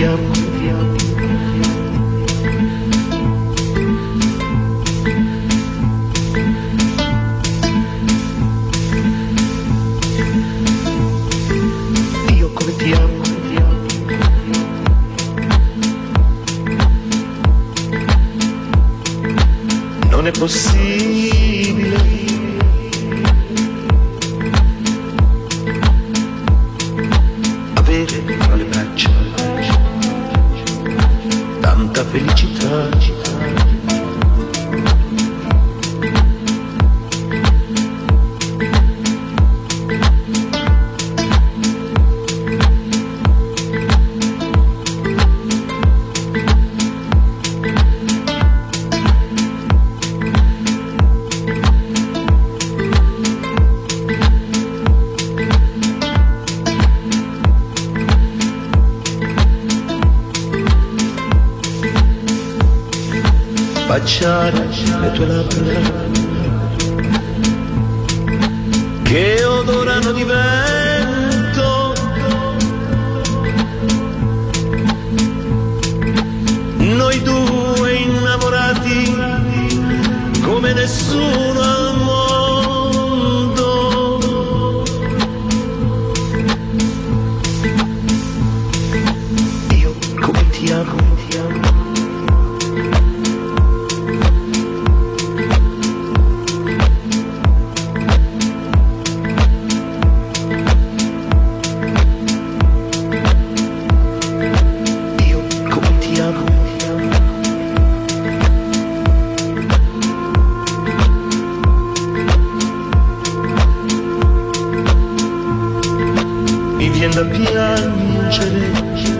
Yeah. in the piano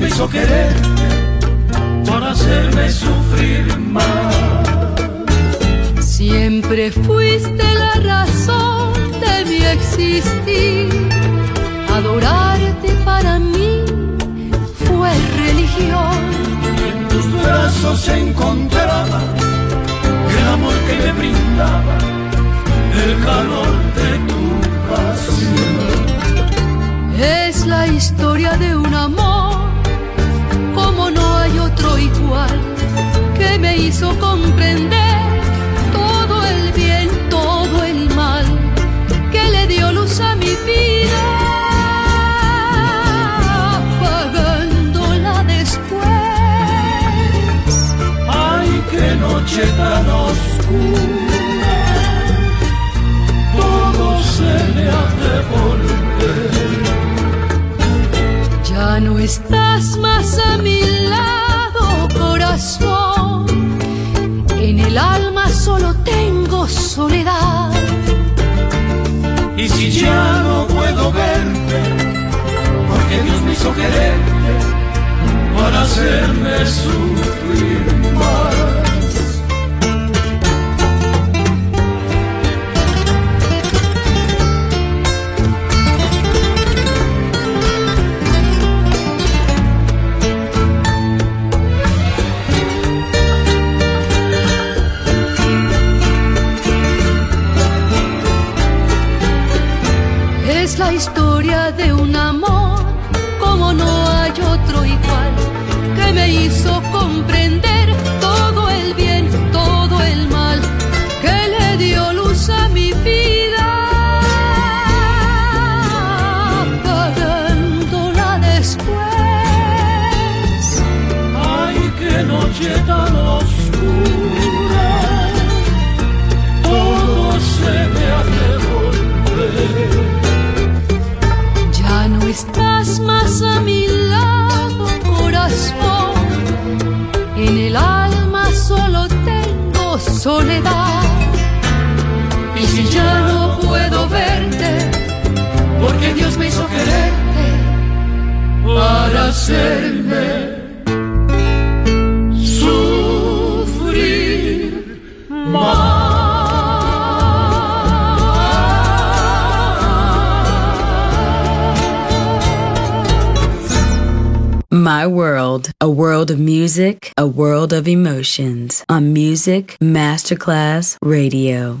Me hizo quererte para hacerme sufrir más. Siempre fuiste la razón de mi existir. Adorarte para mí fue religión. En tus brazos se encontraba el amor que me brindaba, el calor de tu pasión. Es la historia de un amor otro igual que me hizo comprender todo el bien, todo el mal que le dio luz a mi vida, apagándola después. Ay, qué noche tan oscura, todo se me ha de volver. Ya no estás más a mi lado, ya no puedo verte, porque Dios me hizo quererte para hacerme sufrir historia de un amor como no hay otro igual que me hizo comprender todo el bien, todo el mal que le dio luz a mi vida, apagándola después. Ay, qué noche tan oscura, hacerme sufrir más. My World, a world of music, a world of emotions on Music Masterclass Radio.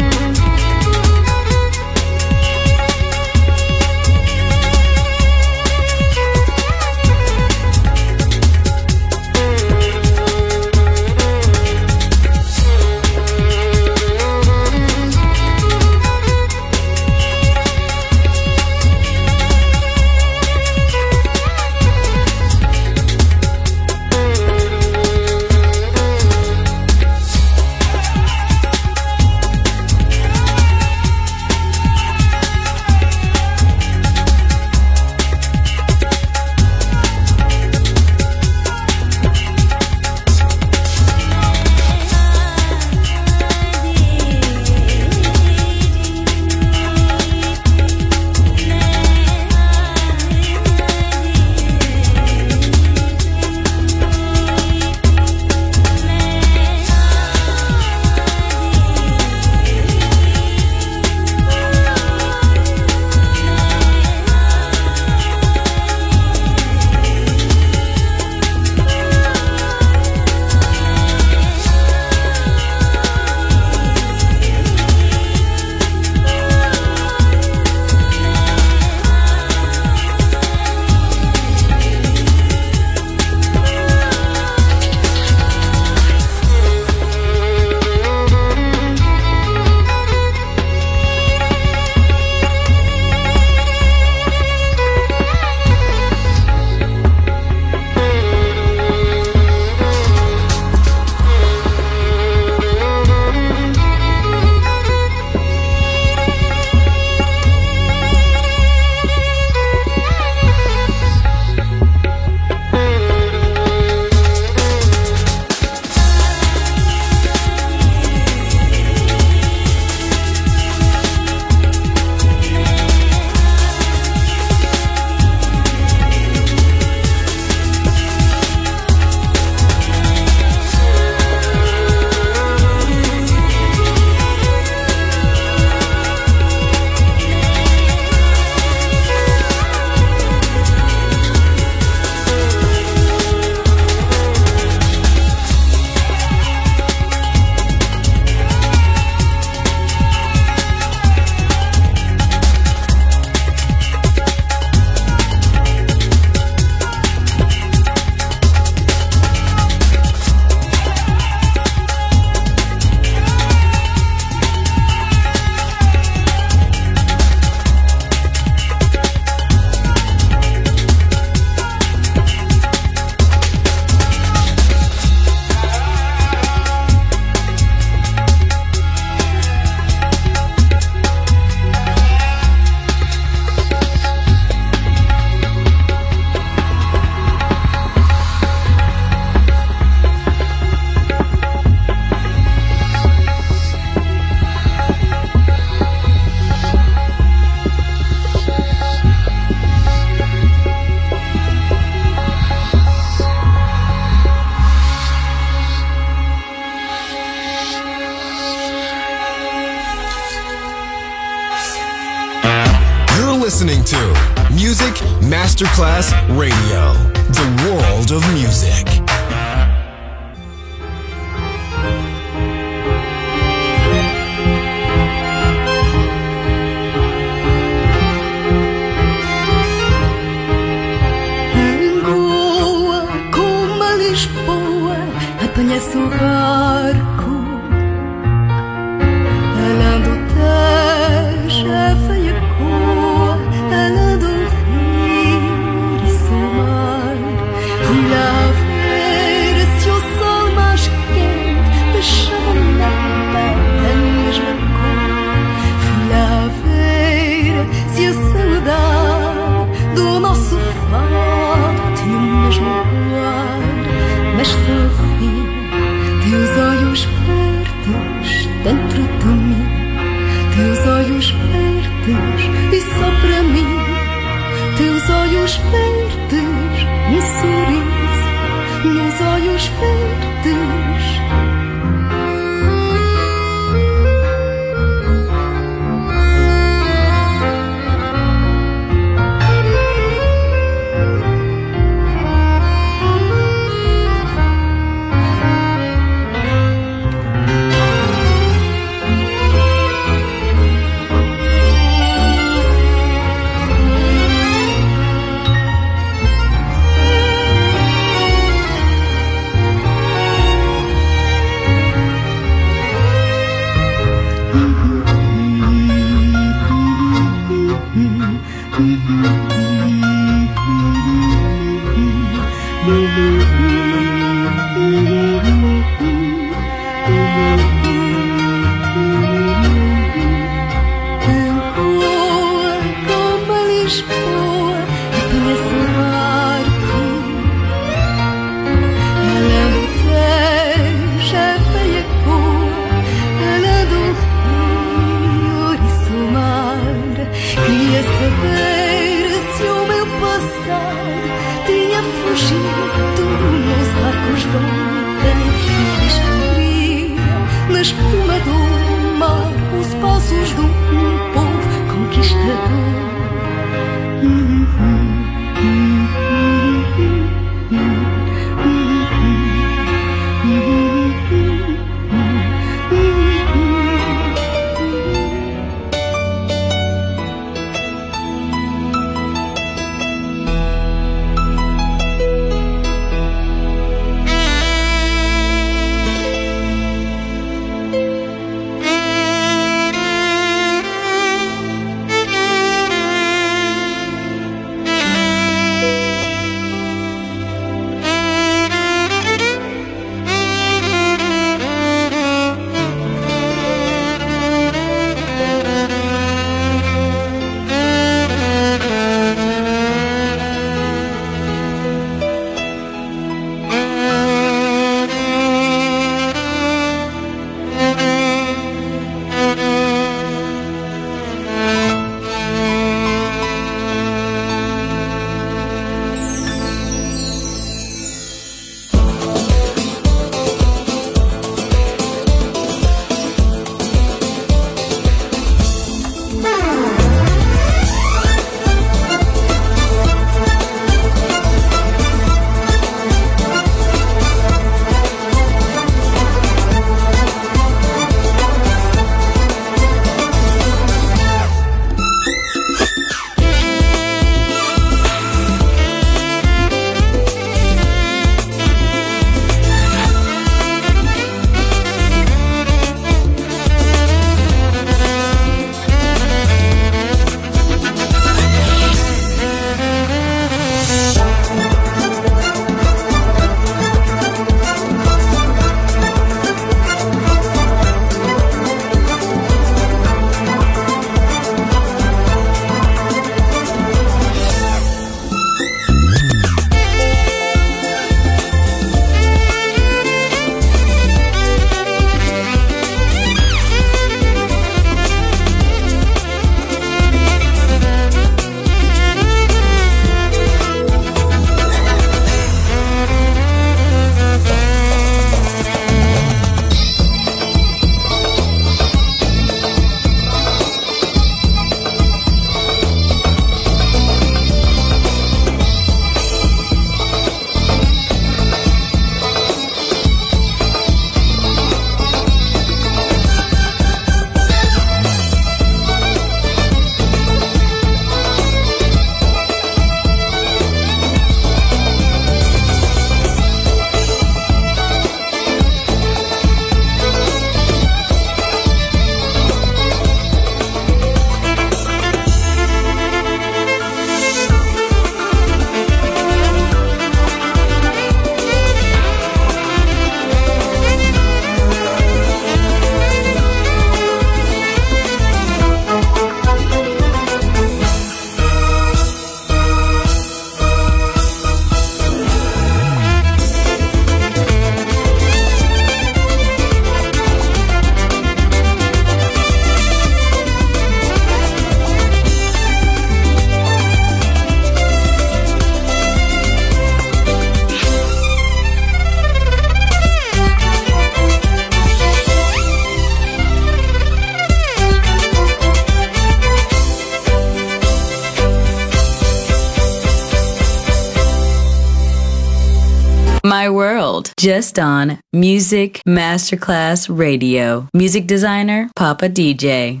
Music Masterclass Radio. Music designer, Papa DJ.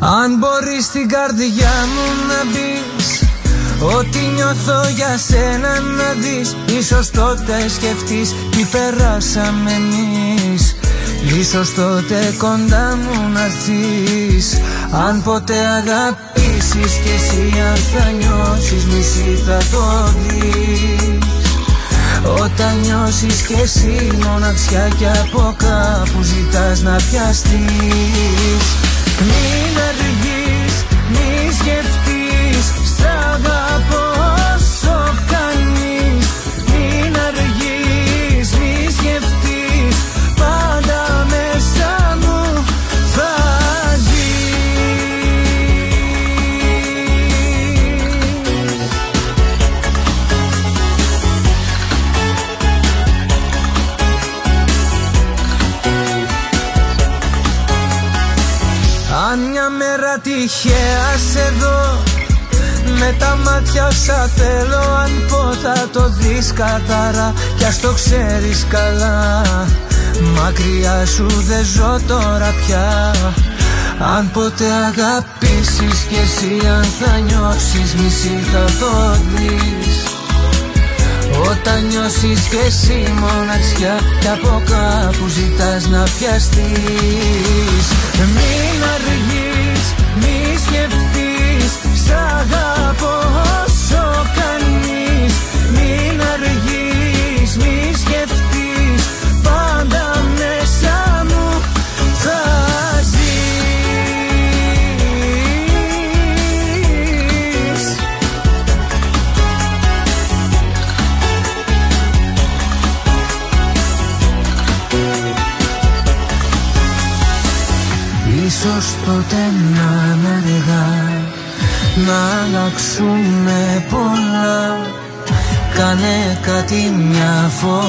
Αν μπορείς στην καρδιά μου να μπεις Ό,τι νιώθω για σένα να δεις Ίσως τότε σκεφτείς τι περάσαμε εμείς. Ίσως τότε κοντά μου να έρθεις Αν ποτέ αγαπήσεις κι εσύ αν θα νιώσεις μισή θα το δεις. Όταν νιώσεις κι εσύ μοναξιά κι από κάπου ζητάς να πιαστείς. Μην αργείς, τυχαία σε δω με τα μάτια όσα θέλω αν πω θα το δεις καθαρά. Κι ας το ξέρεις καλά Μακριά σου δεν ζω τώρα πια. Αν ποτέ αγαπήσεις κι εσύ αν θα νιώσεις μισή θα το δεις. Όταν νιώσεις και εσύ μοναξιά Κι από κάπου ζητάς να πιαστείς. Μην αργείς, μη σκεφτείς Σ' αγαπώ όσο κάνεις. Μην αργείς, μη for